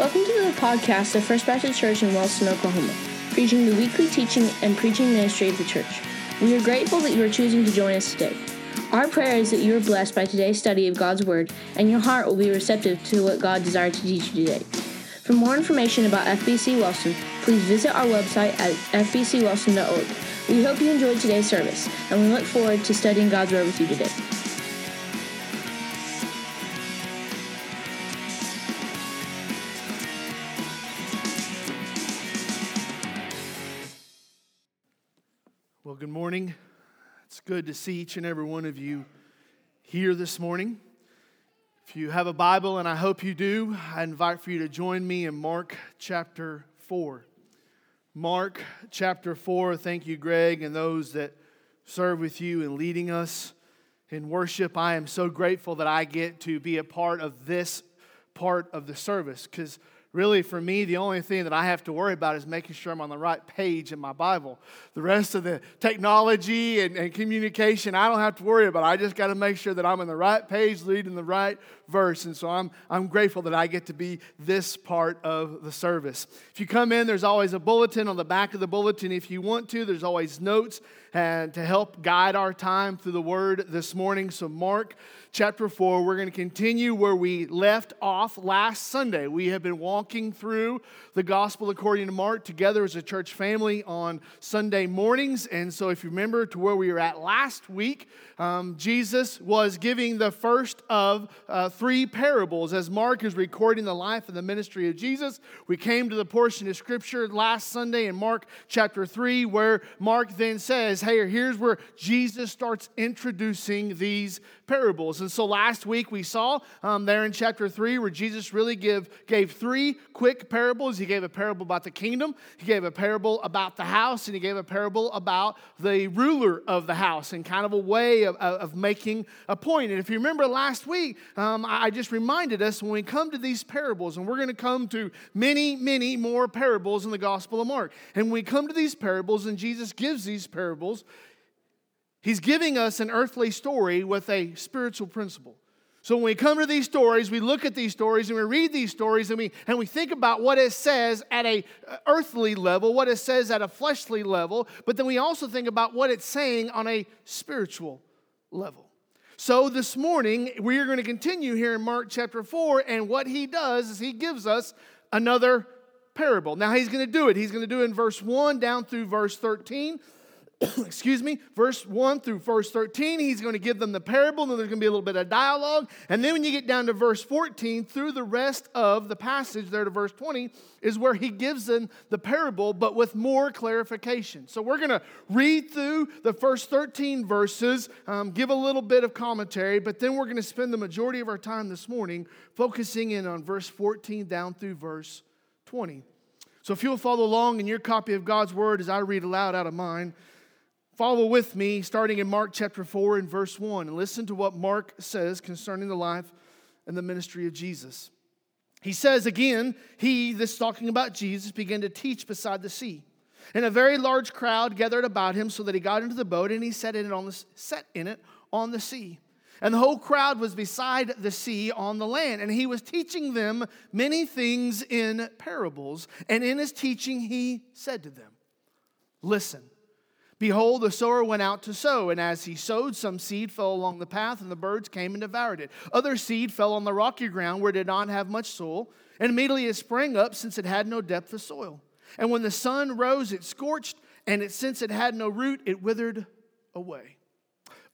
Welcome to the podcast of First Baptist Church in Wellston, Oklahoma, preaching the weekly teaching and preaching ministry of the church. We are grateful that you are choosing to join us today. Our prayer is that you are blessed by today's study of God's Word and your heart will be receptive to what God desired to teach you today. For more information about FBC Wellston, please visit our website at fbcwellston.org. We hope you enjoyed today's service, and we look forward to studying God's Word with you today. Morning. It's good to see each and every one of you here this morning. If you have a Bible, and I hope you do, I invite for you to join me in Mark chapter 4. Mark chapter 4. Thank you, Greg, and those that serve with you in leading us in worship. I am so grateful that I get to be a part of this part of the service because really for me the only thing that i have to worry about is making sure i'm on the right page in my bible. The rest of the technology and, and communication i don't have to worry about. I just got to make sure that i'm on the right page leading the right verse and so I'm, I'm grateful that i get to be this part of the service if you come in there's always a bulletin on the back of the bulletin if you want to there's always notes and to help guide our time through the word this morning so mark chapter 4. We're going to continue where we left off last Sunday. We have been walking through the gospel according to Mark together as a church family on Sunday mornings. And so, if you remember to where we were at last week, um, Jesus was giving the first of uh, three parables as Mark is recording the life and the ministry of Jesus. We came to the portion of scripture last Sunday in Mark chapter 3 where Mark then says, Hey, here's where Jesus starts introducing these parables. And so last week we saw um, there in chapter 3 where Jesus really give, gave three quick parables. He gave a parable about the kingdom, he gave a parable about the house, and he gave a parable about the ruler of the house and kind of a way of, of making a point. And if you remember last week, um, I just reminded us when we come to these parables, and we're going to come to many, many more parables in the Gospel of Mark. And when we come to these parables, and Jesus gives these parables, He's giving us an earthly story with a spiritual principle. So when we come to these stories, we look at these stories and we read these stories and we, and we think about what it says at a uh, earthly level, what it says at a fleshly level, but then we also think about what it's saying on a spiritual level. So this morning, we are going to continue here in Mark chapter 4, and what he does is he gives us another parable. Now he's going to do it. He's going to do it in verse 1 down through verse 13. excuse me, verse 1 through verse 13, he's going to give them the parable, and then there's going to be a little bit of dialogue. And then when you get down to verse 14, through the rest of the passage there to verse 20, is where he gives them the parable, but with more clarification. So we're going to read through the first 13 verses, um, give a little bit of commentary, but then we're going to spend the majority of our time this morning focusing in on verse 14 down through verse 20. So if you'll follow along in your copy of God's word as I read aloud out of mine, Follow with me, starting in Mark chapter 4 and verse 1, and listen to what Mark says concerning the life and the ministry of Jesus. He says again, he, this talking about Jesus, began to teach beside the sea. And a very large crowd gathered about him so that he got into the boat and he set in it on the, set in it on the sea. And the whole crowd was beside the sea on the land. And he was teaching them many things in parables. And in his teaching, he said to them, Listen. Behold, the sower went out to sow, and as he sowed, some seed fell along the path, and the birds came and devoured it. Other seed fell on the rocky ground where it did not have much soil, and immediately it sprang up, since it had no depth of soil. And when the sun rose, it scorched, and it, since it had no root, it withered away.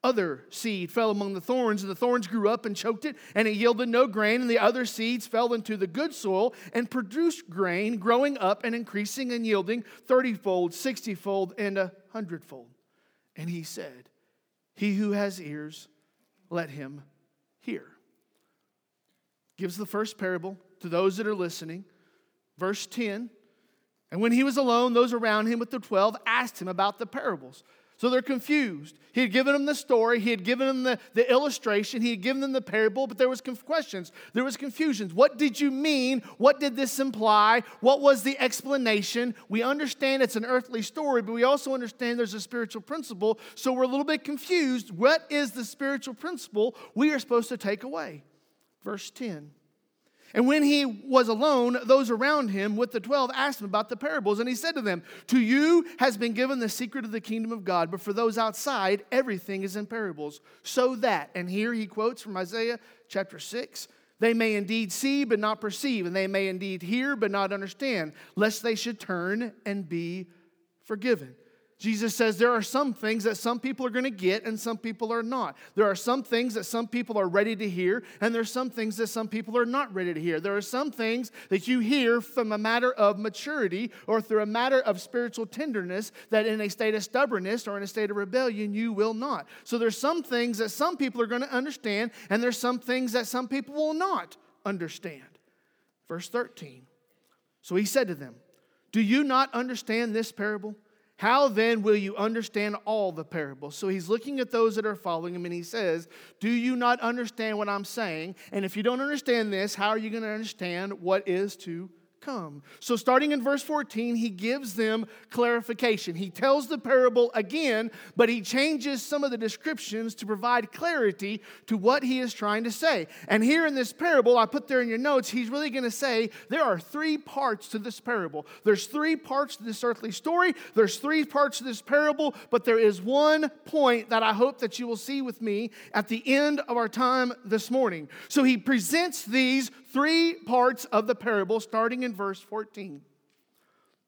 Other seed fell among the thorns, and the thorns grew up and choked it, and it yielded no grain. And the other seeds fell into the good soil and produced grain, growing up and increasing and yielding thirtyfold, sixtyfold, and a hundredfold. And he said, He who has ears, let him hear. Gives the first parable to those that are listening. Verse 10 And when he was alone, those around him with the twelve asked him about the parables. So they're confused. He had given them the story, he had given them the, the illustration, he had given them the parable, but there was conf- questions. There was confusions. What did you mean? What did this imply? What was the explanation? We understand it's an earthly story, but we also understand there's a spiritual principle. So we're a little bit confused. What is the spiritual principle we are supposed to take away? Verse 10. And when he was alone, those around him with the twelve asked him about the parables. And he said to them, To you has been given the secret of the kingdom of God, but for those outside, everything is in parables. So that, and here he quotes from Isaiah chapter 6 they may indeed see, but not perceive, and they may indeed hear, but not understand, lest they should turn and be forgiven. Jesus says there are some things that some people are going to get and some people are not. There are some things that some people are ready to hear, and there's some things that some people are not ready to hear. There are some things that you hear from a matter of maturity or through a matter of spiritual tenderness that in a state of stubbornness or in a state of rebellion you will not. So there's some things that some people are going to understand, and there's some things that some people will not understand. Verse 13. So he said to them, Do you not understand this parable? How then will you understand all the parables? So he's looking at those that are following him and he says, Do you not understand what I'm saying? And if you don't understand this, how are you going to understand what is to come. So, starting in verse 14, he gives them clarification. He tells the parable again, but he changes some of the descriptions to provide clarity to what he is trying to say. And here in this parable, I put there in your notes, he's really going to say there are three parts to this parable. There's three parts to this earthly story, there's three parts to this parable, but there is one point that I hope that you will see with me at the end of our time this morning. So, he presents these three parts of the parable, starting in verse 14.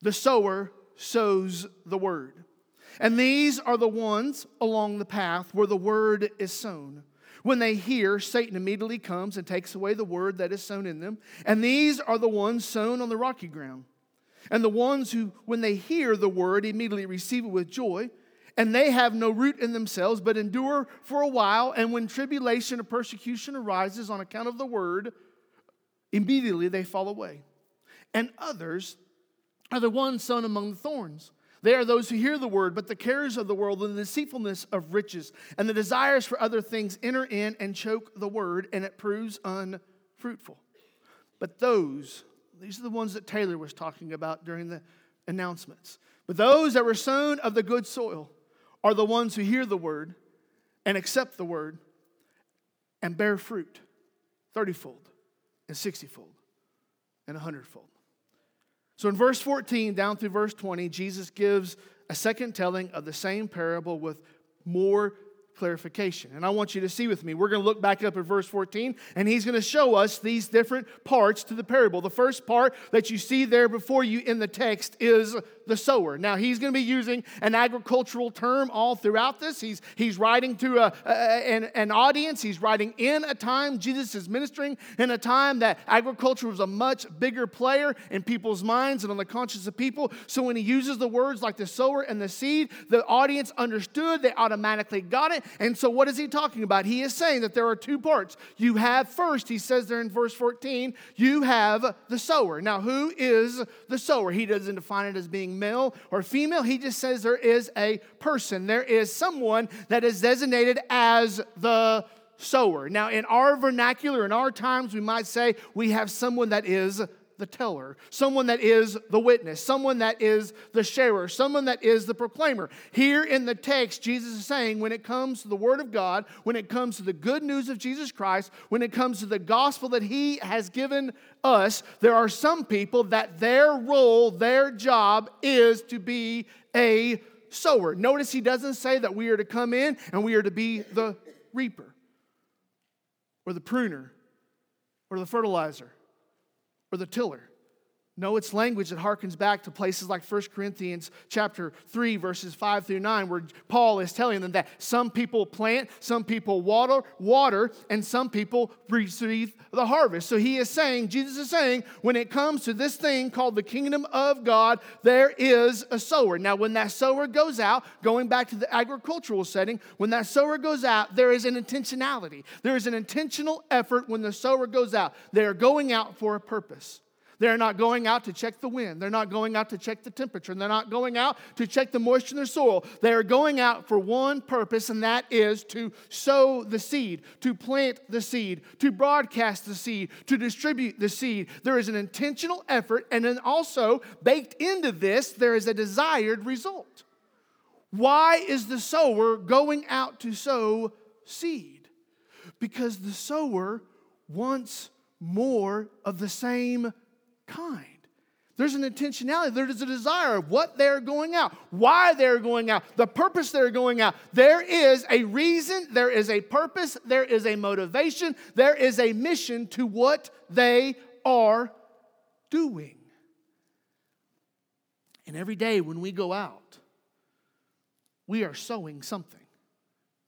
The sower sows the word. And these are the ones along the path where the word is sown. When they hear, Satan immediately comes and takes away the word that is sown in them. And these are the ones sown on the rocky ground. And the ones who, when they hear the word, immediately receive it with joy. And they have no root in themselves, but endure for a while. And when tribulation or persecution arises on account of the word, immediately they fall away. And others are the ones sown among the thorns. They are those who hear the word, but the cares of the world and the deceitfulness of riches and the desires for other things enter in and choke the word, and it proves unfruitful. But those, these are the ones that Taylor was talking about during the announcements. But those that were sown of the good soil are the ones who hear the word and accept the word and bear fruit thirtyfold and 60 fold and 100 fold. So in verse 14 down through verse 20, Jesus gives a second telling of the same parable with more clarification. And I want you to see with me. We're going to look back up at verse 14, and he's going to show us these different parts to the parable. The first part that you see there before you in the text is the sower. Now, he's going to be using an agricultural term all throughout this. He's, he's writing to a, a, an, an audience, he's writing in a time. Jesus is ministering in a time that agriculture was a much bigger player in people's minds and on the conscience of people. So when he uses the words like the sower and the seed, the audience understood, they automatically got it. And so, what is he talking about? He is saying that there are two parts. You have first, he says there in verse 14, you have the sower. Now, who is the sower? He doesn't define it as being male or female. He just says there is a person, there is someone that is designated as the sower. Now, in our vernacular, in our times, we might say we have someone that is the teller, someone that is the witness, someone that is the sharer, someone that is the proclaimer. Here in the text, Jesus is saying when it comes to the Word of God, when it comes to the good news of Jesus Christ, when it comes to the gospel that He has given us, there are some people that their role, their job is to be a sower. Notice He doesn't say that we are to come in and we are to be the reaper or the pruner or the fertilizer or the tiller. No, it's language that harkens back to places like 1 Corinthians chapter 3, verses 5 through 9, where Paul is telling them that some people plant, some people water, water, and some people receive the harvest. So he is saying, Jesus is saying, when it comes to this thing called the kingdom of God, there is a sower. Now, when that sower goes out, going back to the agricultural setting, when that sower goes out, there is an intentionality. There is an intentional effort when the sower goes out. They are going out for a purpose. They're not going out to check the wind. They're not going out to check the temperature. And they're not going out to check the moisture in their soil. They are going out for one purpose, and that is to sow the seed, to plant the seed, to broadcast the seed, to distribute the seed. There is an intentional effort, and then also baked into this, there is a desired result. Why is the sower going out to sow seed? Because the sower wants more of the same kind. There's an intentionality. There's a desire of what they're going out, why they're going out, the purpose they're going out. There is a reason, there is a purpose, there is a motivation, there is a mission to what they are doing. And every day when we go out, we are sowing something.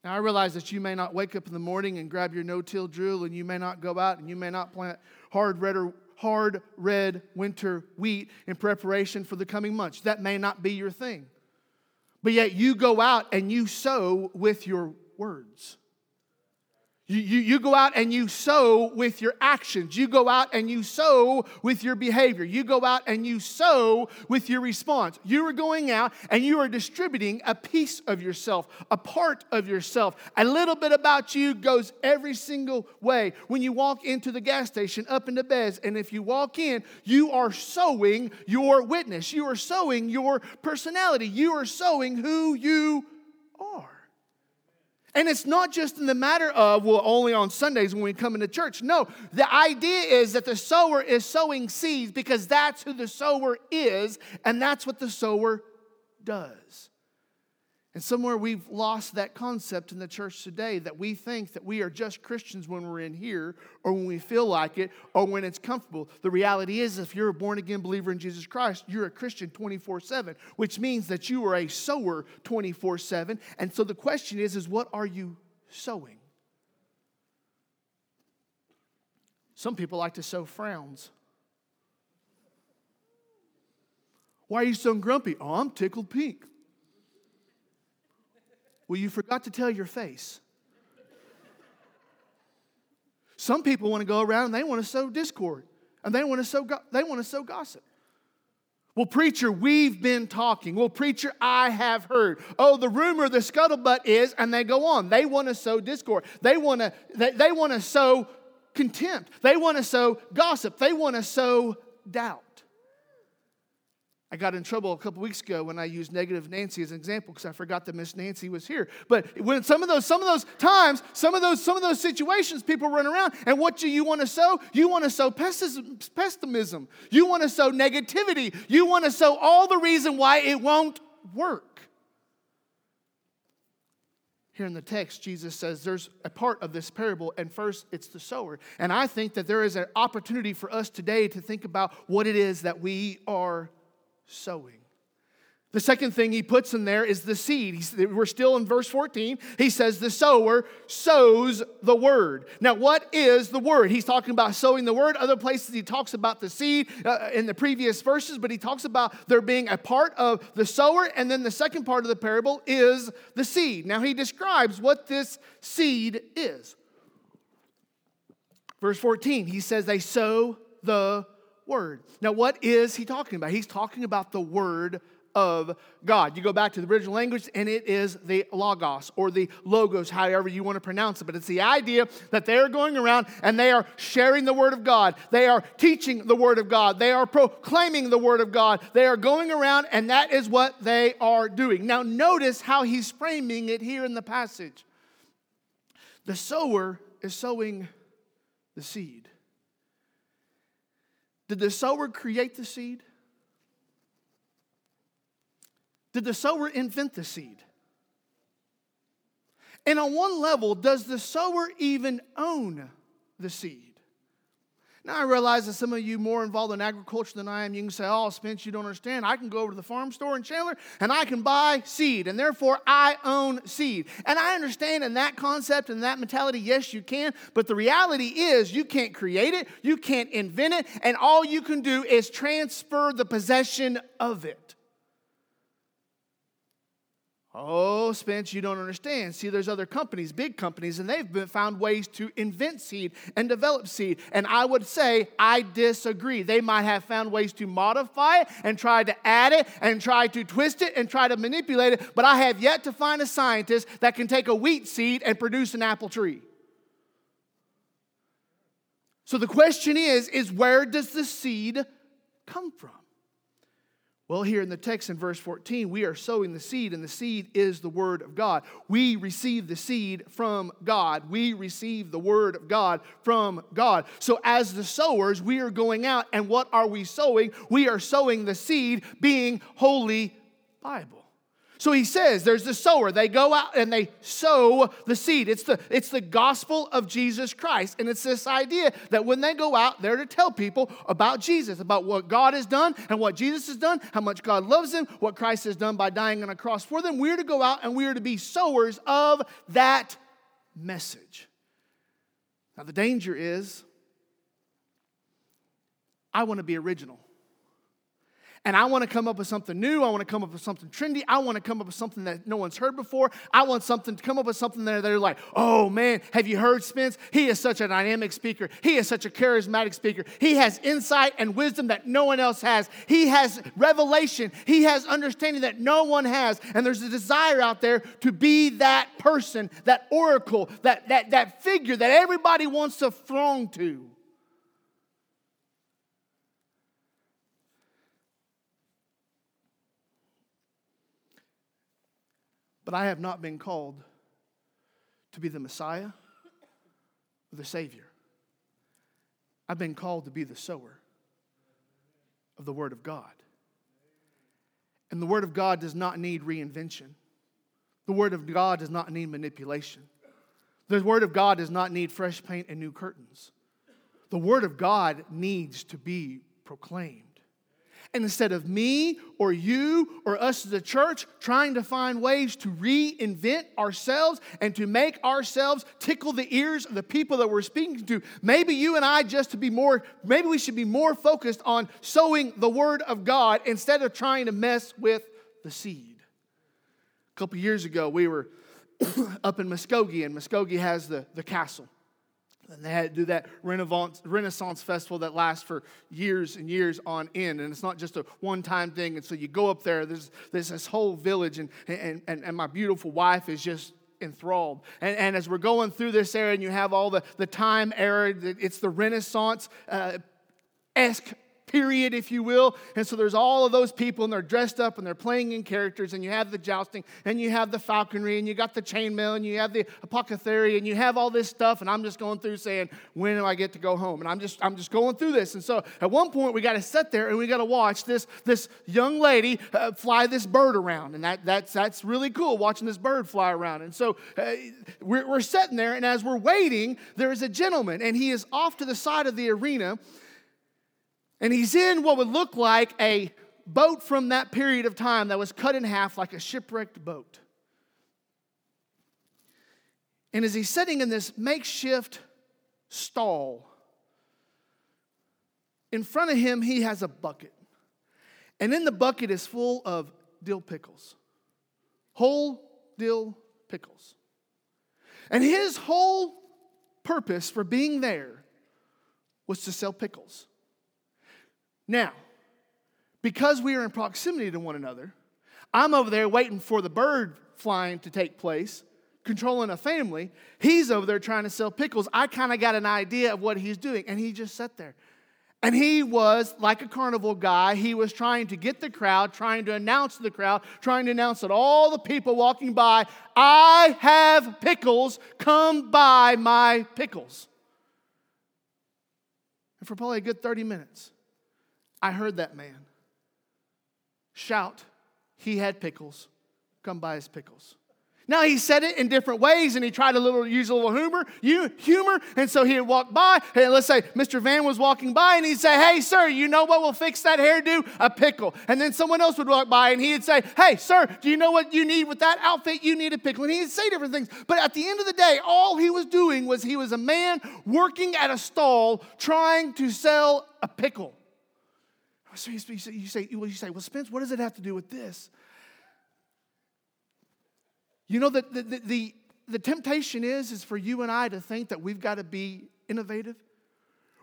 Now, I realize that you may not wake up in the morning and grab your no till drill, and you may not go out and you may not plant hard red or hard red winter wheat in preparation for the coming months. That may not be your thing. But yet you go out and you sow with your words. You, you, you go out and you sow with your actions. You go out and you sow with your behavior. You go out and you sow with your response. You are going out and you are distributing a piece of yourself, a part of yourself. A little bit about you goes every single way. When you walk into the gas station, up into beds, and if you walk in, you are sowing your witness. You are sowing your personality. You are sowing who you are. And it's not just in the matter of, well, only on Sundays when we come into church. No, the idea is that the sower is sowing seeds because that's who the sower is, and that's what the sower does. And somewhere we've lost that concept in the church today that we think that we are just Christians when we're in here or when we feel like it or when it's comfortable. The reality is, if you're a born again believer in Jesus Christ, you're a Christian 24 7, which means that you are a sower 24 7. And so the question is, is what are you sowing? Some people like to sow frowns. Why are you so grumpy? Oh, I'm tickled pink. Well, you forgot to tell your face. Some people want to go around and they want to sow discord and they want to sow, they want to sow gossip. Well, preacher, we've been talking. Well, preacher, I have heard. Oh, the rumor, the scuttlebutt is, and they go on. They want to sow discord. They want to, they, they want to sow contempt. They want to sow gossip. They want to sow doubt. I got in trouble a couple weeks ago when I used negative Nancy as an example because I forgot that Miss Nancy was here. But when some of those some of those times, some of those some of those situations, people run around, and what do you want to sow? You want to sow pessimism. You want to sow negativity. You want to sow all the reason why it won't work. Here in the text, Jesus says there's a part of this parable, and first it's the sower. And I think that there is an opportunity for us today to think about what it is that we are sowing. The second thing he puts in there is the seed. We're still in verse 14. He says, The sower sows the word. Now, what is the word? He's talking about sowing the word. Other places he talks about the seed uh, in the previous verses, but he talks about there being a part of the sower, and then the second part of the parable is the seed. Now, he describes what this seed is. Verse 14, he says, They sow the word. Now, what is he talking about? He's talking about the word of God. You go back to the original language, and it is the logos or the logos, however you want to pronounce it. But it's the idea that they are going around and they are sharing the word of God. They are teaching the word of God. They are proclaiming the word of God. They are going around, and that is what they are doing. Now, notice how he's framing it here in the passage. The sower is sowing the seed. Did the sower create the seed? Did the sower invent the seed? And on one level, does the sower even own the seed? Now, I realize that some of you more involved in agriculture than I am. You can say, Oh, Spence, you don't understand. I can go over to the farm store in Chandler and I can buy seed, and therefore I own seed. And I understand in that concept and that mentality, yes, you can. But the reality is, you can't create it, you can't invent it, and all you can do is transfer the possession of it. Oh, Spence, you don't understand. See, there's other companies, big companies, and they've been found ways to invent seed and develop seed. And I would say I disagree. They might have found ways to modify it and try to add it and try to twist it and try to manipulate it, but I have yet to find a scientist that can take a wheat seed and produce an apple tree. So the question is is where does the seed come from? Well, here in the text in verse 14, we are sowing the seed, and the seed is the word of God. We receive the seed from God. We receive the word of God from God. So, as the sowers, we are going out, and what are we sowing? We are sowing the seed, being Holy Bible. So he says there's the sower. They go out and they sow the seed. It's the, it's the gospel of Jesus Christ. And it's this idea that when they go out, they're to tell people about Jesus, about what God has done and what Jesus has done, how much God loves them, what Christ has done by dying on a cross for them. We're to go out and we're to be sowers of that message. Now, the danger is I want to be original and I want to come up with something new. I want to come up with something trendy. I want to come up with something that no one's heard before. I want something to come up with something that they're like, oh man, have you heard Spence? He is such a dynamic speaker. He is such a charismatic speaker. He has insight and wisdom that no one else has. He has revelation. He has understanding that no one has. And there's a desire out there to be that person, that oracle, that, that, that figure that everybody wants to throng to. But I have not been called to be the Messiah or the Savior. I've been called to be the sower of the Word of God. And the Word of God does not need reinvention. The Word of God does not need manipulation. The Word of God does not need fresh paint and new curtains. The Word of God needs to be proclaimed. And instead of me or you or us as a church trying to find ways to reinvent ourselves and to make ourselves tickle the ears of the people that we're speaking to, maybe you and I just to be more, maybe we should be more focused on sowing the word of God instead of trying to mess with the seed. A couple years ago, we were up in Muskogee, and Muskogee has the, the castle. And they had to do that Renaissance, festival that lasts for years and years on end. And it's not just a one time thing. And so you go up there, there's, there's this whole village, and, and, and, and my beautiful wife is just enthralled. And, and as we're going through this area, and you have all the, the time era, it's the Renaissance uh, esque period, if you will. And so there's all of those people, and they're dressed up and they're playing in characters, and you have the jousting, and you have the falconry, and you got the chainmail, and you have the apothecary, and you have all this stuff. And I'm just going through saying, when do I get to go home? And I'm just, I'm just going through this. And so at one point, we got to sit there and we got to watch this, this young lady uh, fly this bird around. And that, that's, that's really cool, watching this bird fly around. And so uh, we're, we're sitting there, and as we're waiting, there is a gentleman, and he is off to the side of the arena and he's in what would look like a boat from that period of time that was cut in half like a shipwrecked boat. And as he's sitting in this makeshift stall, in front of him, he has a bucket. And in the bucket is full of dill pickles, whole dill pickles. And his whole purpose for being there was to sell pickles. Now, because we are in proximity to one another, I'm over there waiting for the bird flying to take place, controlling a family. He's over there trying to sell pickles. I kind of got an idea of what he's doing, and he just sat there. And he was like a carnival guy. He was trying to get the crowd, trying to announce the crowd, trying to announce that all the people walking by, I have pickles, come buy my pickles. And for probably a good 30 minutes, I heard that man shout, He had pickles. Come buy his pickles. Now he said it in different ways, and he tried to little, use a little humor, humor. And so he would walk by, and let's say Mr. Van was walking by, and he'd say, "Hey, sir, you know what will fix that hairdo? A pickle." And then someone else would walk by, and he'd say, "Hey, sir, do you know what you need with that outfit? You need a pickle." And he'd say different things. But at the end of the day, all he was doing was he was a man working at a stall trying to sell a pickle. So you say, you say, well, you say, well, Spence, what does it have to do with this? You know the, the, the, the temptation is is for you and I to think that we've got to be innovative,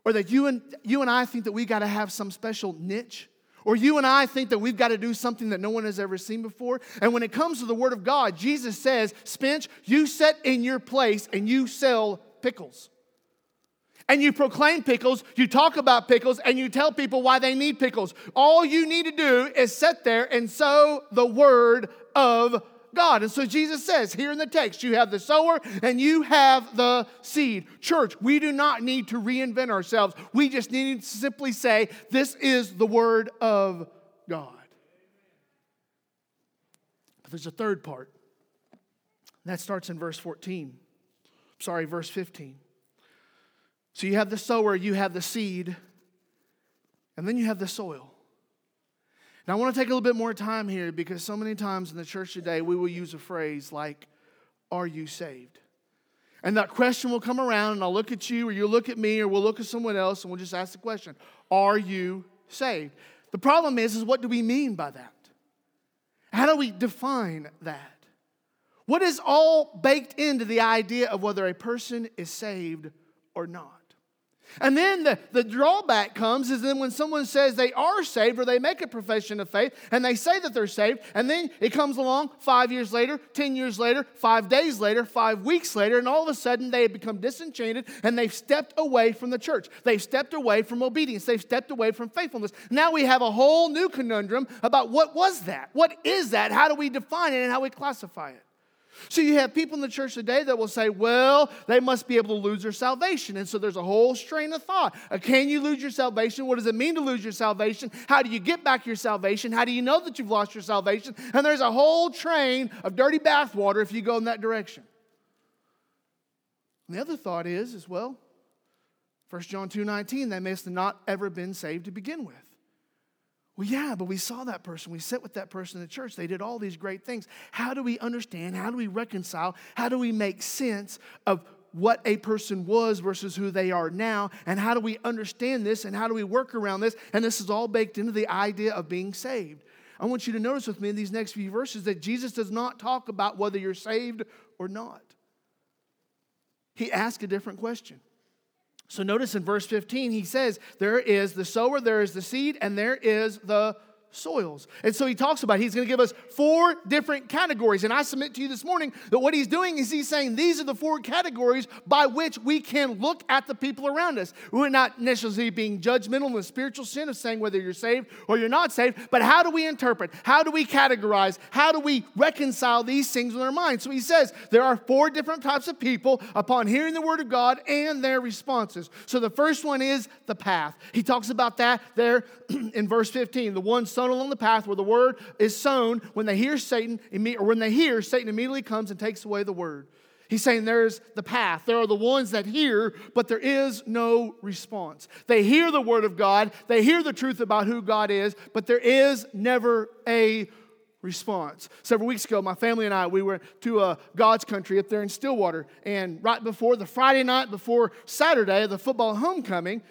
or that you and you and I think that we've got to have some special niche. Or you and I think that we've got to do something that no one has ever seen before. And when it comes to the Word of God, Jesus says, Spence, you sit in your place and you sell pickles. And you proclaim pickles, you talk about pickles, and you tell people why they need pickles. All you need to do is sit there and sow the word of God. And so Jesus says here in the text, you have the sower and you have the seed. Church, we do not need to reinvent ourselves. We just need to simply say, This is the word of God. But there's a third part. That starts in verse 14. Sorry, verse 15. So you have the sower, you have the seed, and then you have the soil. Now, I want to take a little bit more time here because so many times in the church today we will use a phrase like, Are you saved? And that question will come around, and I'll look at you, or you'll look at me, or we'll look at someone else, and we'll just ask the question Are you saved? The problem is, is what do we mean by that? How do we define that? What is all baked into the idea of whether a person is saved or not? And then the, the drawback comes is then when someone says they are saved or they make a profession of faith and they say that they're saved, and then it comes along five years later, 10 years later, five days later, five weeks later, and all of a sudden they have become disenchanted and they've stepped away from the church. They've stepped away from obedience. They've stepped away from faithfulness. Now we have a whole new conundrum about what was that? What is that? How do we define it and how we classify it? So you have people in the church today that will say, well, they must be able to lose their salvation. And so there's a whole strain of thought. Uh, can you lose your salvation? What does it mean to lose your salvation? How do you get back your salvation? How do you know that you've lost your salvation? And there's a whole train of dirty bathwater if you go in that direction. And the other thought is, as well, 1 John 2 19, they must have not ever been saved to begin with. Well, yeah, but we saw that person. We sat with that person in the church. They did all these great things. How do we understand? How do we reconcile? How do we make sense of what a person was versus who they are now? And how do we understand this? And how do we work around this? And this is all baked into the idea of being saved. I want you to notice with me in these next few verses that Jesus does not talk about whether you're saved or not. He asks a different question. So notice in verse 15, he says, There is the sower, there is the seed, and there is the soils. And so he talks about he's going to give us four different categories. And I submit to you this morning that what he's doing is he's saying these are the four categories by which we can look at the people around us. We're not necessarily being judgmental in the spiritual sin of saying whether you're saved or you're not saved, but how do we interpret? How do we categorize? How do we reconcile these things in our minds? So he says there are four different types of people upon hearing the word of God and their responses. So the first one is the path. He talks about that there in verse 15. The one sown along the path where the word is sown, when they hear Satan, or when they hear, Satan immediately comes and takes away the word. He's saying there's the path. There are the ones that hear, but there is no response. They hear the word of God, they hear the truth about who God is, but there is never a response. Several weeks ago, my family and I, we were to a God's country up there in Stillwater. And right before the Friday night, before Saturday, the football homecoming,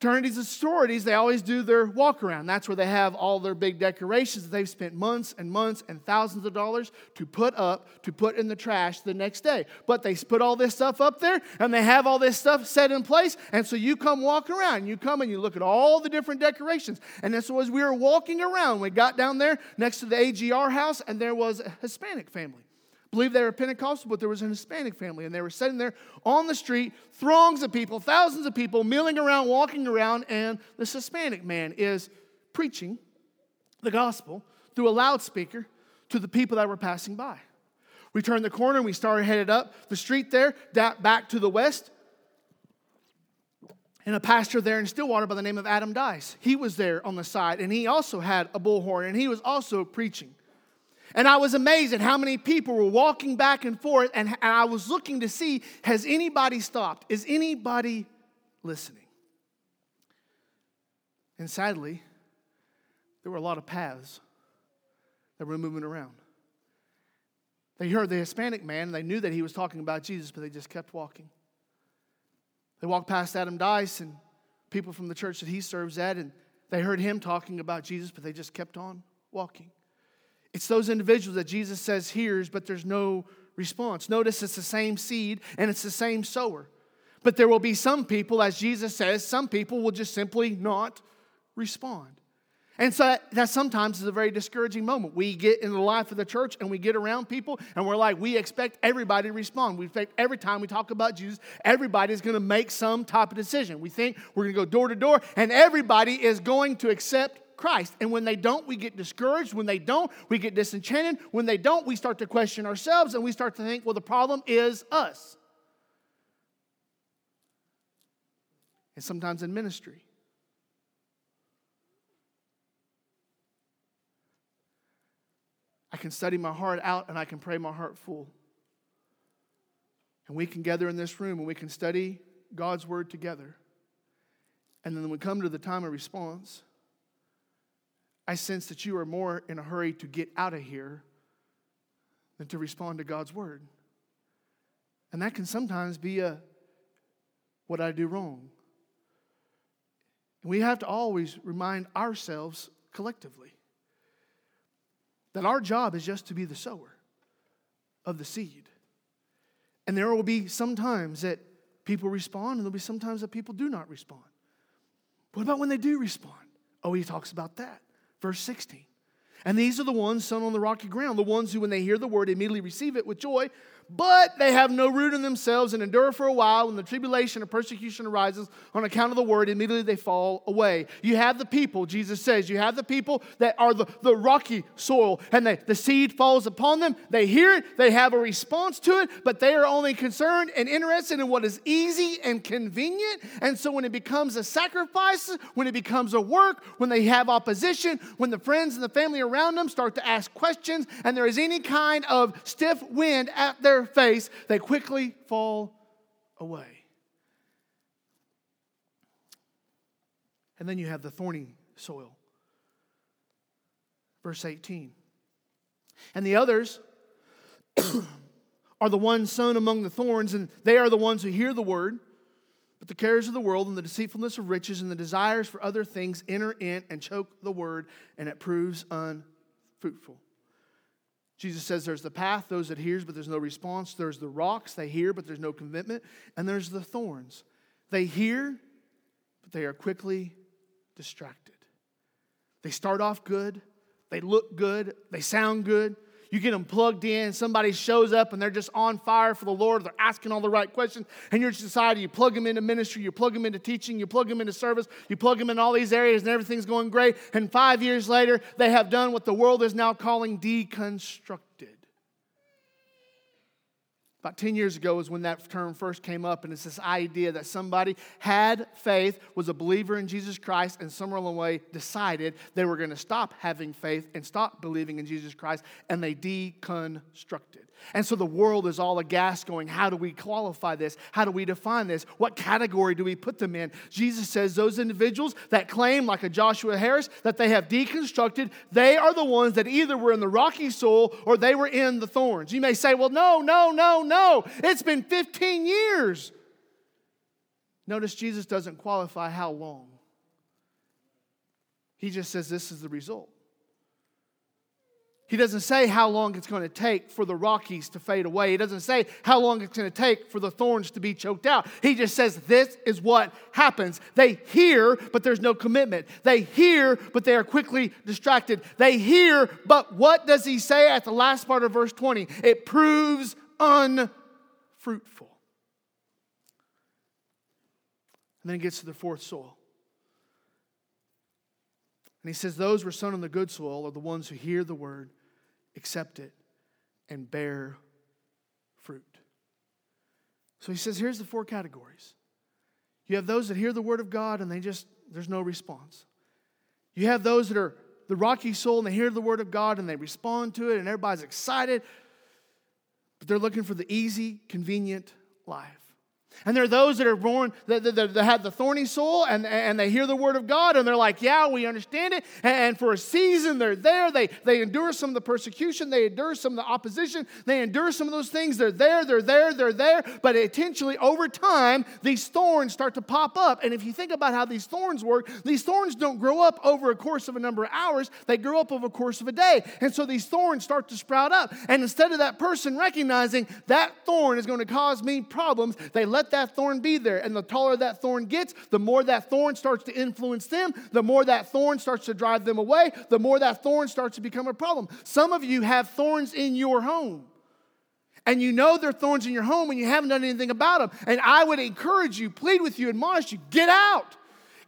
fraternities and sororities, they always do their walk around. That's where they have all their big decorations that they've spent months and months and thousands of dollars to put up, to put in the trash the next day. But they put all this stuff up there and they have all this stuff set in place. And so you come walk around. You come and you look at all the different decorations. And so as we were walking around, we got down there next to the AGR house and there was a Hispanic family believe they were Pentecostal, but there was an Hispanic family, and they were sitting there on the street, throngs of people, thousands of people milling around, walking around, and this Hispanic man is preaching the gospel through a loudspeaker to the people that were passing by. We turned the corner and we started headed up the street there, back to the west. And a pastor there in Stillwater by the name of Adam Dice, he was there on the side, and he also had a bullhorn, and he was also preaching. And I was amazed at how many people were walking back and forth, and, and I was looking to see has anybody stopped? Is anybody listening? And sadly, there were a lot of paths that were moving around. They heard the Hispanic man, and they knew that he was talking about Jesus, but they just kept walking. They walked past Adam Dice and people from the church that he serves at, and they heard him talking about Jesus, but they just kept on walking. It's those individuals that Jesus says hears, but there's no response. Notice it's the same seed and it's the same sower. But there will be some people, as Jesus says, some people will just simply not respond. And so that, that, sometimes is a very discouraging moment. We get in the life of the church and we get around people and we're like, we expect everybody to respond. We expect every time we talk about Jesus, everybody's going to make some type of decision. We think we're going to go door to door and everybody is going to accept Christ. And when they don't, we get discouraged. When they don't, we get disenchanted. When they don't, we start to question ourselves and we start to think, well, the problem is us. And sometimes in ministry, I can study my heart out and I can pray my heart full. And we can gather in this room and we can study God's word together. And then we come to the time of response, I sense that you are more in a hurry to get out of here than to respond to God's word. And that can sometimes be a what I do wrong. And we have to always remind ourselves collectively that our job is just to be the sower of the seed. And there will be some times that people respond, and there'll be some times that people do not respond. What about when they do respond? Oh, he talks about that. Verse 16. And these are the ones sown on the rocky ground, the ones who, when they hear the word, immediately receive it with joy, but they have no root in themselves and endure for a while. When the tribulation or persecution arises on account of the word, immediately they fall away. You have the people, Jesus says, you have the people that are the, the rocky soil, and they, the seed falls upon them. They hear it, they have a response to it, but they are only concerned and interested in what is easy and convenient. And so when it becomes a sacrifice, when it becomes a work, when they have opposition, when the friends and the family around them start to ask questions, and there is any kind of stiff wind at their face, they quickly fall away. And then you have the thorny soil. Verse 18. And the others are the ones sown among the thorns, and they are the ones who hear the word. But the cares of the world and the deceitfulness of riches and the desires for other things enter in and choke the word, and it proves unfruitful. Jesus says there's the path, those that hears, but there's no response. There's the rocks, they hear, but there's no commitment. And there's the thorns. They hear, but they are quickly distracted. They start off good, they look good, they sound good, you get them plugged in, somebody shows up and they're just on fire for the Lord, they're asking all the right questions, and you're deciding you plug them into ministry, you plug them into teaching, you plug them into service, you plug them in all these areas, and everything's going great. And five years later, they have done what the world is now calling deconstructed. About 10 years ago was when that term first came up, and it's this idea that somebody had faith, was a believer in Jesus Christ, and somewhere along the way decided they were going to stop having faith and stop believing in Jesus Christ, and they deconstructed. And so the world is all aghast, going, How do we qualify this? How do we define this? What category do we put them in? Jesus says those individuals that claim, like a Joshua Harris, that they have deconstructed, they are the ones that either were in the rocky soil or they were in the thorns. You may say, Well, no, no, no, no. It's been 15 years. Notice Jesus doesn't qualify how long, he just says this is the result. He doesn't say how long it's going to take for the Rockies to fade away. He doesn't say how long it's going to take for the thorns to be choked out. He just says this is what happens. They hear, but there's no commitment. They hear, but they are quickly distracted. They hear, but what does he say at the last part of verse 20? It proves unfruitful. And then it gets to the fourth soil. And he says, Those were sown on the good soil are the ones who hear the word accept it, and bear fruit. So he says, here's the four categories. You have those that hear the word of God and they just, there's no response. You have those that are the rocky soul and they hear the word of God and they respond to it and everybody's excited, but they're looking for the easy, convenient life. And there are those that are born that, that, that, have the thorny soul and, and they hear the word of God and they're like, yeah, we understand it. And for a season, they're there. They, they endure some of the persecution, they endure some of the opposition, they endure some of those things. They're there, they're there, they're there. But intentionally, over time, these thorns start to pop up. And if you think about how these thorns work, these thorns don't grow up over a course of a number of hours, they grow up over a course of a day. And so these thorns start to sprout up. And instead of that person recognizing that thorn is going to cause me problems, they let that thorn be there. And the taller that thorn gets, the more that thorn starts to influence them, the more that thorn starts to drive them away, the more that thorn starts to become a problem. Some of you have thorns in your home. And you know there are thorns in your home and you haven't done anything about them. And I would encourage you, plead with you, admonish you, get out.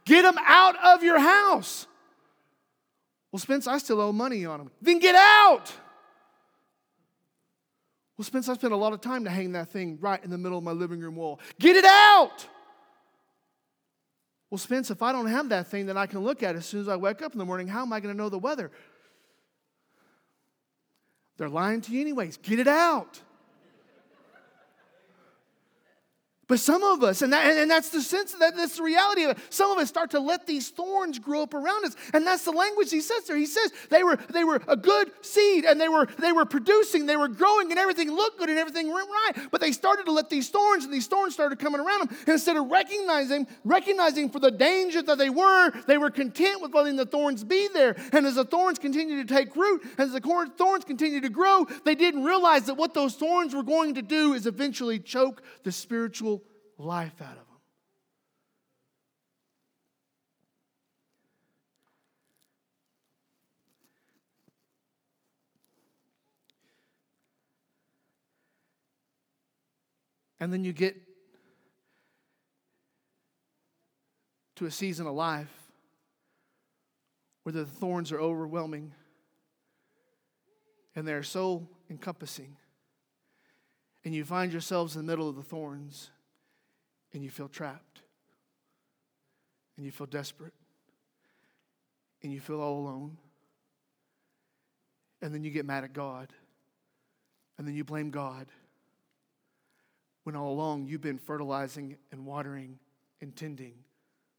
Get them out of your house. Well, Spence, I still owe money on them. Then get out. Well, Spence, I spent a lot of time to hang that thing right in the middle of my living room wall. Get it out. Well, Spence, if I don't have that thing that I can look at as soon as I wake up in the morning, how am I going to know the weather? They're lying to you, anyways. Get it out. But some of us, and, that, and that's the sense, that, that's the reality of it. Some of us start to let these thorns grow up around us. And that's the language he says there. He says they were, they were a good seed and they were, they were producing, they were growing, and everything looked good and everything went right. But they started to let these thorns, and these thorns started coming around them. And instead of recognizing, recognizing for the danger that they were, they were content with letting the thorns be there. And as the thorns continued to take root, as the thorns continued to grow, they didn't realize that what those thorns were going to do is eventually choke the spiritual life out of them. And then you get to a season of life where the thorns are overwhelming and they're so encompassing. And you find yourselves in the middle of the thorns and you feel trapped and you feel desperate and you feel all alone. And then you get mad at God and then you blame God when all along you've been fertilizing and watering and tending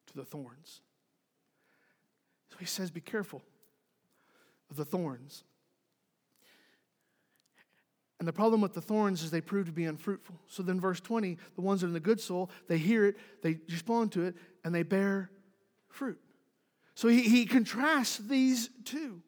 to the thorns. So he says, Be careful of the thorns. And the problem with the thorns is they prove to be unfruitful. So then, verse 20, the ones that are in the good soil, they hear it, they respond to it, and they bear fruit. So he, he contrasts these two.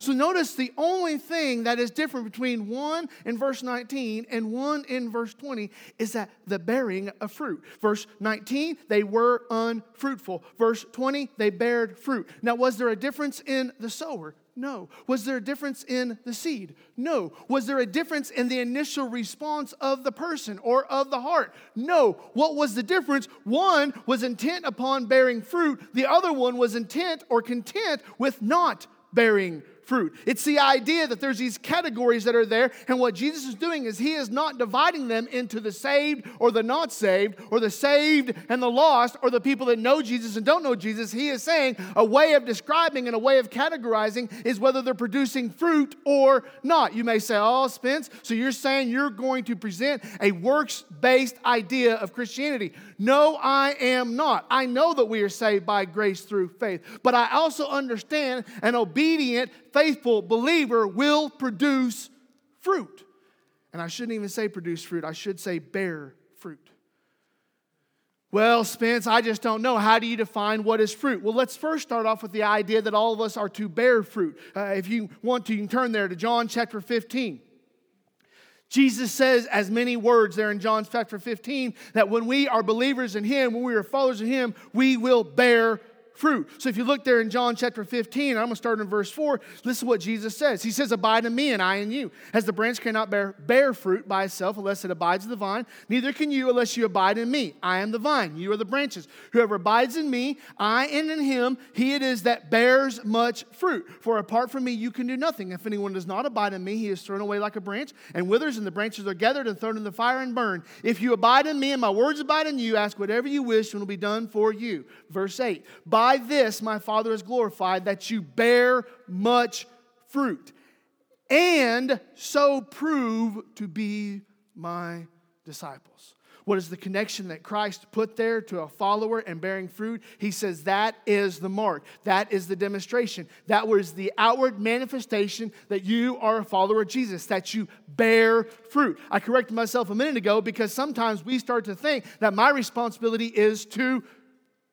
So notice the only thing that is different between one in verse 19 and one in verse 20 is that the bearing of fruit. Verse 19, they were unfruitful. Verse 20, they bared fruit. Now, was there a difference in the sower? No. Was there a difference in the seed? No. Was there a difference in the initial response of the person or of the heart? No. What was the difference? One was intent upon bearing fruit, the other one was intent or content with not bearing fruit. It's the idea that there's these categories that are there, and what Jesus is doing is he is not dividing them into the saved or the not saved, or the saved and the lost, or the people that know Jesus and don't know Jesus. He is saying a way of describing and a way of categorizing is whether they're producing fruit or not. You may say, Oh, Spence, so you're saying you're going to present a works based idea of Christianity. No, I am not. I know that we are saved by grace through faith, but I also understand an obedient, faithful believer will produce fruit. And I shouldn't even say produce fruit, I should say bear fruit. Well, Spence, I just don't know. How do you define what is fruit? Well, let's first start off with the idea that all of us are to bear fruit. Uh, if you want to, you can turn there to John chapter 15. Jesus says as many words there in John chapter 15 that when we are believers in Him, when we are followers of Him, we will bear fruit. So if you look there in John chapter 15, I'm going to start in verse 4. Listen to what Jesus says. He says, Abide in me and I in you. As the branch cannot bear, bear fruit by itself unless it abides in the vine, neither can you unless you abide in me. I am the vine, you are the branches. Whoever abides in me, I and in him, he it is that bears much fruit. For apart from me, you can do nothing. If anyone does not abide in me, he is thrown away like a branch and withers, and the branches are gathered and thrown in the fire and burned. If you abide in me and my words abide in you, ask whatever you wish, and it will be done for you. Verse 8 By by this my Father is glorified, that you bear much fruit, and so prove to be my disciples. What is the connection that Christ put there to a follower and bearing fruit? He says that is the mark. That is the demonstration. That was the outward manifestation that you are a follower of Jesus, that you bear fruit. I corrected myself a minute ago because sometimes we start to think that my responsibility is to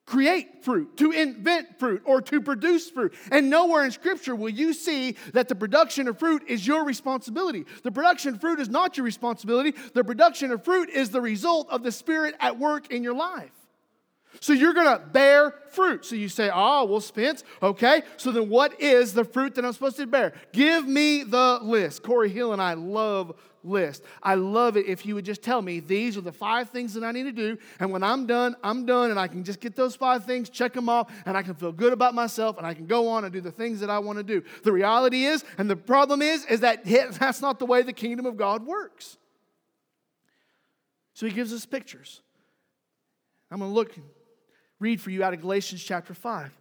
create fruit, to invent fruit, or to produce fruit. And nowhere in Scripture will you see that the production of fruit is your responsibility. The production of fruit is not your responsibility. The production of fruit is the result of the Spirit at work in your life. So you're going to bear fruit. So you say, oh, well, Spence, okay. So then what is the fruit that I'm supposed to bear? Give me the list. Corey Hill and I love list. I love it if you would just tell me these are the five things that I need to do. And when I'm done, I'm done. And I can just get those five things, check them off, and I can feel good about myself and I can go on and do the things that I want to do. The reality is, and the problem is, is that that's not the way the kingdom of God works. So he gives us pictures. I'm going to look read for you out of Galatians chapter 5.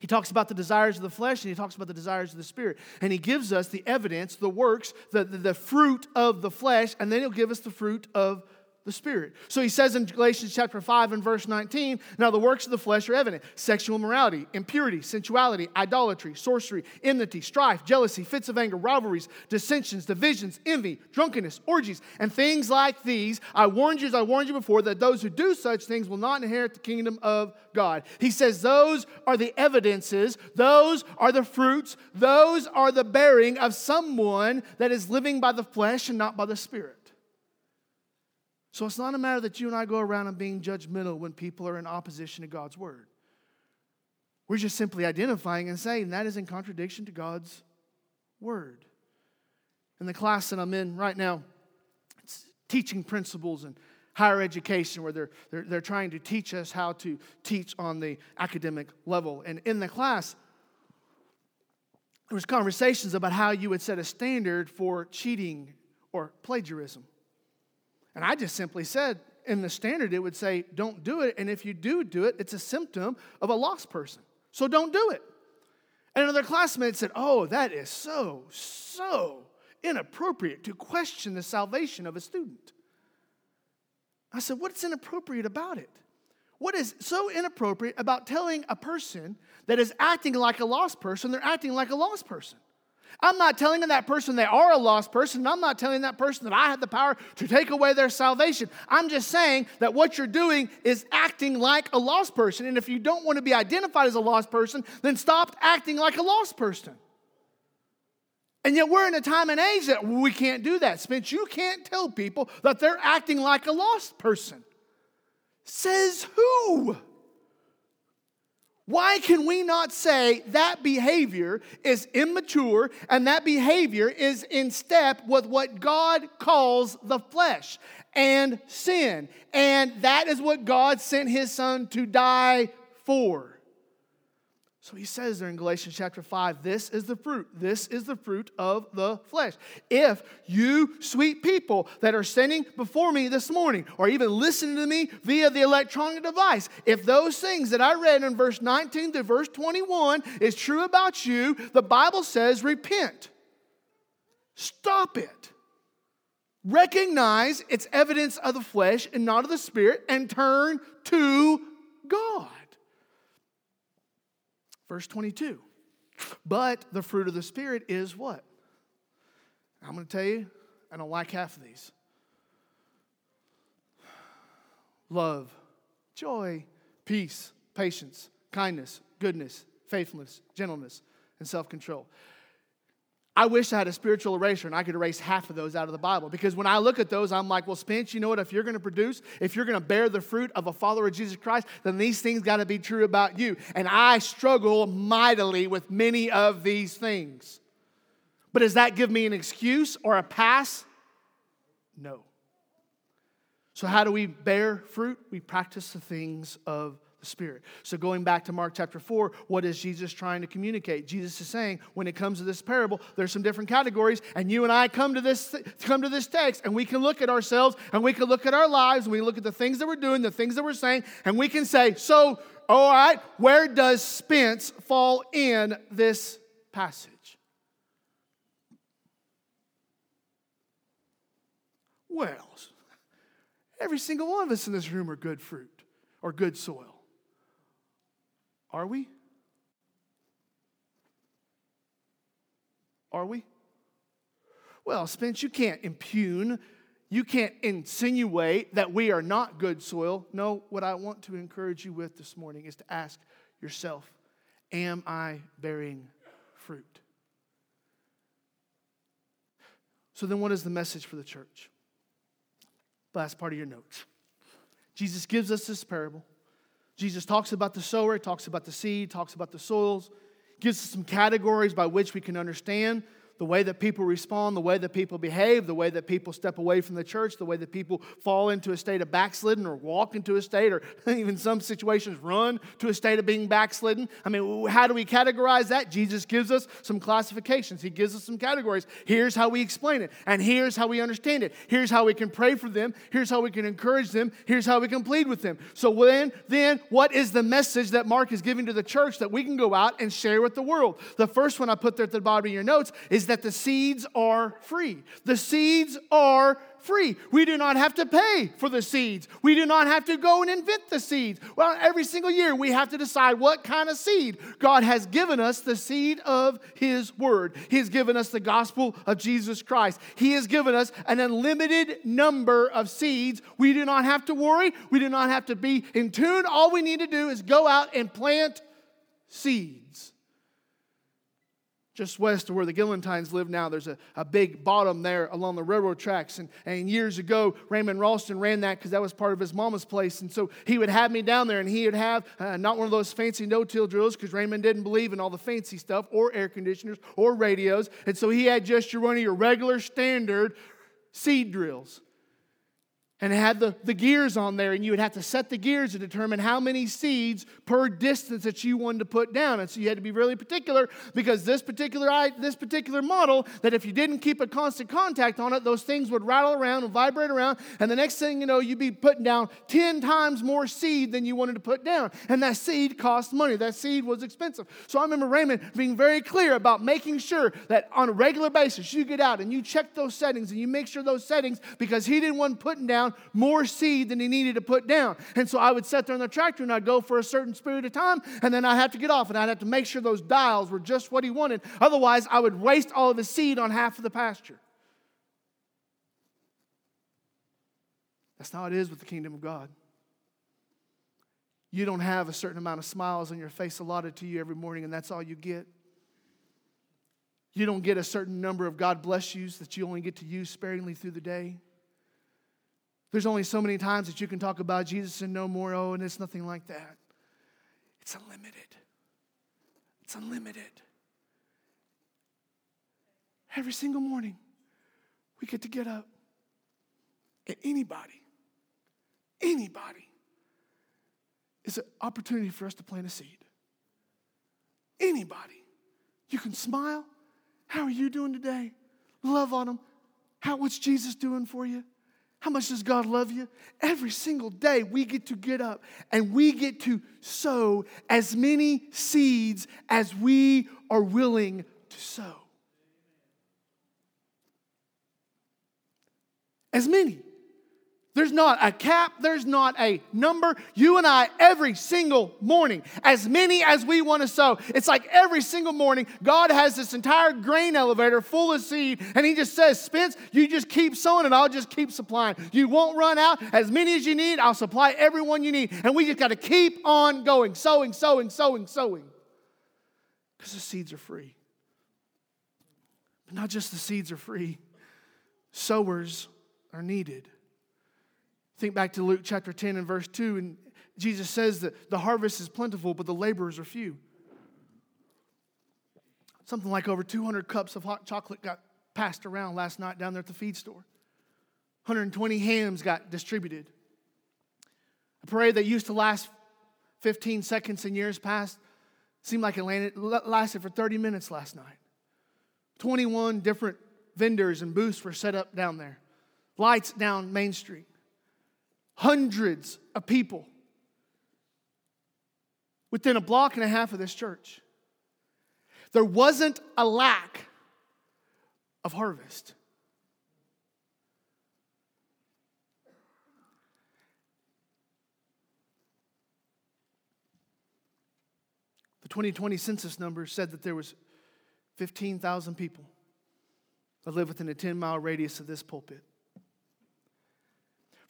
He talks about the desires of the flesh and he talks about the desires of the spirit. And he gives us the evidence, the works, the, the, the, fruit of the flesh, and then he'll give us the fruit of the Spirit. So he says in Galatians chapter 5 and verse 19, now the works of the flesh are evident sexual immorality, impurity, sensuality, idolatry, sorcery, enmity, strife, jealousy, fits of anger, rivalries, dissensions, divisions, envy, drunkenness, orgies, and things like these. I warned you as I warned you before that those who do such things will not inherit the kingdom of God. He says those are the evidences, those are the fruits, those are the bearing of someone that is living by the flesh and not by the Spirit. So it's not a matter that you and I go around and being judgmental when people are in opposition to God's word. We're just simply identifying and saying that is in contradiction to God's word. In the class that I'm in right now, it's teaching principles and higher education where they're, they're, they're trying to teach us how to teach on the academic level. And in the class, there was conversations about how you would set a standard for cheating or plagiarism. And I just simply said, in the standard, it would say, don't do it. And if you do do it, it's a symptom of a lost person. So don't do it. And another classmate said, oh, that is so, so inappropriate to question the salvation of a student. I said, what's inappropriate about it? What is so inappropriate about telling a person that is acting like a lost person, they're acting like a lost person? I'm not telling that person they are a lost person. I'm not telling that person that I have the power to take away their salvation. I'm just saying that what you're doing is acting like a lost person. And if you don't want to be identified as a lost person, then stop acting like a lost person. And yet we're in a time and age that we can't do that. Spence, you can't tell people that they're acting like a lost person. Says who? Why can we not say that behavior is immature and that behavior is in step with what God calls the flesh and sin? And that is what God sent his son to die for. So he says there in Galatians chapter 5, this is the fruit. This is the fruit of the flesh. If you, sweet people that are standing before me this morning, or even listening to me via the electronic device, if those things that I read in verse 19 to verse 21 is true about you, the Bible says repent. Stop it. Recognize it's evidence of the flesh and not of the spirit, and turn to God. Verse 22. But the fruit of the Spirit is what? I'm going to tell you, I don't like half of these love, joy, peace, patience, kindness, goodness, faithfulness, gentleness, and self control. I wish I had a spiritual eraser and I could erase half of those out of the Bible. Because when I look at those, I'm like, well, Spence, you know what? If you're going to produce, if you're going to bear the fruit of a follower of Jesus Christ, then these things got to be true about you. And I struggle mightily with many of these things. But does that give me an excuse or a pass? No. So, how do we bear fruit? We practice the things of the Spirit. So, going back to Mark chapter 4, what is Jesus trying to communicate? Jesus is saying, when it comes to this parable, there's some different categories, and you and I come to this, come to this text, and we can look at ourselves, and we can look at our lives, and we look at the things that we're doing, the things that we're saying, and we can say, so, all right, where does Spence fall in this passage? Well, every single one of us in this room are good fruit or good soil. Are we? Are we? Well, Spence, you can't impugn You can't insinuate that we are not good soil. No, what I want to encourage you with this morning is to ask yourself Am I bearing fruit? So, then what is the message for the church? Last part of your notes. Jesus gives us this parable. Jesus talks about the sower, talks about the seed, talks about the soils, gives us some categories by which we can understand the way that people respond, the way that people behave, the way that people step away from the church, the way that people fall into a state of backslidden or walk into a state or even some situations run to a state of being backslidden. I mean, how do we categorize that? Jesus gives us some classifications, He gives us some categories. Here's how we explain it, and here's how we understand it. Here's how we can pray for them, here's how we can encourage them, here's how we can plead with them. So then, then what is the message that Mark is giving to the church that we can go out and share with the world? The first one I put there at the bottom of your notes is that the seeds are free. The seeds are free. We do not have to pay for the seeds. We do not have to go and invent the seeds. Well, every single year we have to decide what kind of seed. God has given us the seed of His Word. He has given us the gospel of Jesus Christ. He has given us an unlimited number of seeds. We do not have to worry. We do not have to be in tune. All we need to do is go out and plant seeds just west of where the Gillentines live now, there's a, a big bottom there along the railroad tracks. And, and years ago, Raymond Ralston ran that because that was part of his mama's place. And so he would have me down there and he would have uh, not one of those fancy no till drills because Raymond didn't believe in all the fancy stuff or air conditioners or radios. And so he had just your, one of your regular standard seed drills and it had the, the gears on there, and you would have to set the gears to determine how many seeds per distance that you wanted to put down. And so you had to be really particular because this particular this particular model, that if you didn't keep a constant contact on it, those things would rattle around and vibrate around, and the next thing you know, you'd be putting down 10 times more seed than you wanted to put down. And that seed cost money. That seed was expensive. So I remember Raymond being very clear about making sure that on a regular basis you get out and you check those settings and you make sure those settings because he didn't want putting down down more seed than he needed to put down. And so I would sit there in the tractor and I'd go for a certain period of time, and then I'd have to get off and I'd have to make sure those dials were just what he wanted. Otherwise, I would waste all of his seed on half of the pasture. That's not how it is with the kingdom of God. You don't have a certain amount of smiles on your face allotted to you every morning, and that's all you get. You don't get a certain number of God bless yous that you only get to use sparingly through the day. There's only so many times that you can talk about Jesus and no more, oh, and it's nothing like that. It's unlimited. It's unlimited. Every single morning, we get to get up. And anybody, anybody, is an opportunity for us to plant a seed. Anybody. You can smile. How are you doing today? Love on them. How, what's Jesus doing for you? How much does God love you? Every single day we get to get up and we get to sow as many seeds as we are willing to sow. As many. There's not a cap, there's not a number. You and I, every single morning, as many as we want to sow, it's like every single morning, God has this entire grain elevator full of seed, and He just says, Spence, you just keep sowing and I'll just keep supplying. You won't run out. As many as you need, I'll supply everyone you need. And we just got to keep on going, sowing, sowing, sowing, sowing. Because the seeds are free. But not just the seeds are free, sowers are needed. Think back to Luke chapter 10 and verse 2, and Jesus says that the harvest is plentiful, but the laborers are few. Something like over 200 cups of hot chocolate got passed around last night down there at the feed store. 120 hams got distributed. A parade that used to last 15 seconds in years past seemed like it landed, lasted for 30 minutes last night. 21 different vendors and booths were set up down there. Lights down Main Street hundreds of people within a block and a half of this church. There wasn't a lack of harvest. The 2020 census numbers said that there was 15,000 people that live within a 10 mile radius of this pulpit.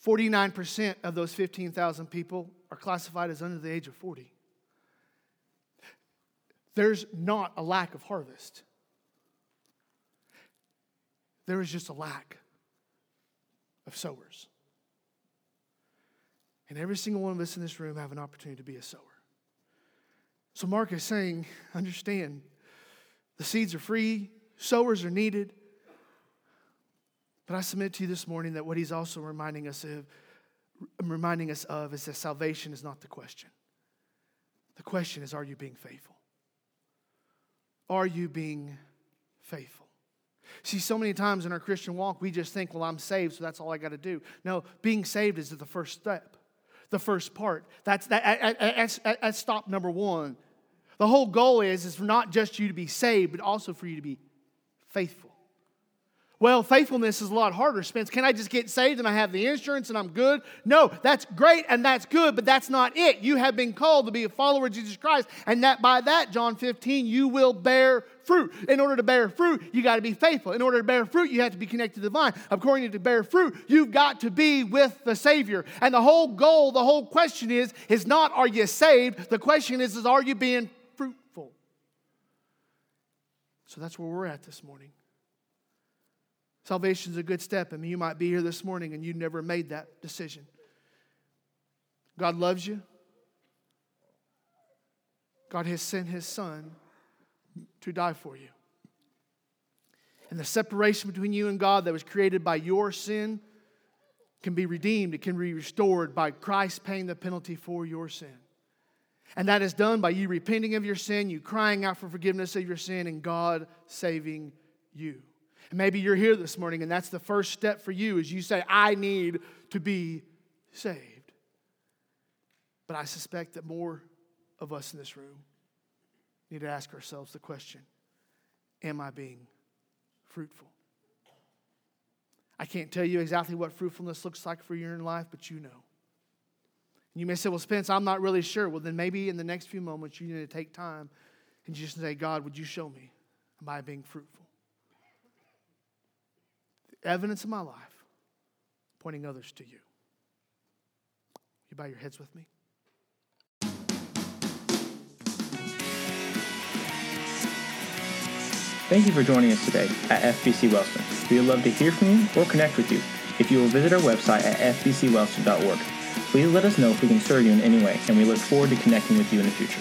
49% of those 15,000 people are classified as under the age of 40. There's not a lack of harvest. There is just a lack of sowers. And every single one of us in this room have an opportunity to be a sower. So Mark is saying, understand, the seeds are free, sowers are needed. But I submit to you this morning that what he's also reminding us of, reminding us of is that salvation is not the question. The question is, are you being faithful? Are you being faithful? See, so many times in our Christian walk, we just think, well, I'm saved, so that's all I got to do. No, being saved is the first step, the first part. That's, that, that's, that's stop number one. The whole goal is, is not just you to be saved, but also for you to be faithful. Well, faithfulness is a lot harder, Spence. Can I just get saved and I have the insurance and I'm good? No, that's great and that's good, but that's not it. You have been called to be a follower of Jesus Christ, and that by that, John 15, you will bear fruit. In order to bear fruit, you got to be faithful. In order to bear fruit, you have to be connected to the vine. According to bear fruit, you've got to be with the Savior. And the whole goal, the whole question is, is not are you saved? The question is, is are you being fruitful? So that's where we're at this morning. Salvation is a good step. I mean, you might be here this morning and you never made that decision. God loves you. God has sent his son to die for you. And the separation between you and God that was created by your sin can be redeemed, it can be restored by Christ paying the penalty for your sin. And that is done by you repenting of your sin, you crying out for forgiveness of your sin, and God saving you. And maybe you're here this morning and that's the first step for you is you say, I need to be saved. But I suspect that more of us in this room need to ask ourselves the question Am I being fruitful? I can't tell you exactly what fruitfulness looks like for you in life, but you know. You may say, Well, Spence, I'm not really sure. Well, then maybe in the next few moments you need to take time and just say, God, would you show me? Am I being fruitful? Evidence of my life pointing others to you. You bow your heads with me? Thank you for joining us today at FBC Wellston. We would love to hear from you or connect with you. If you will visit our website at fbcwellston.org, please let us know if we can serve you in any way, and we look forward to connecting with you in the future.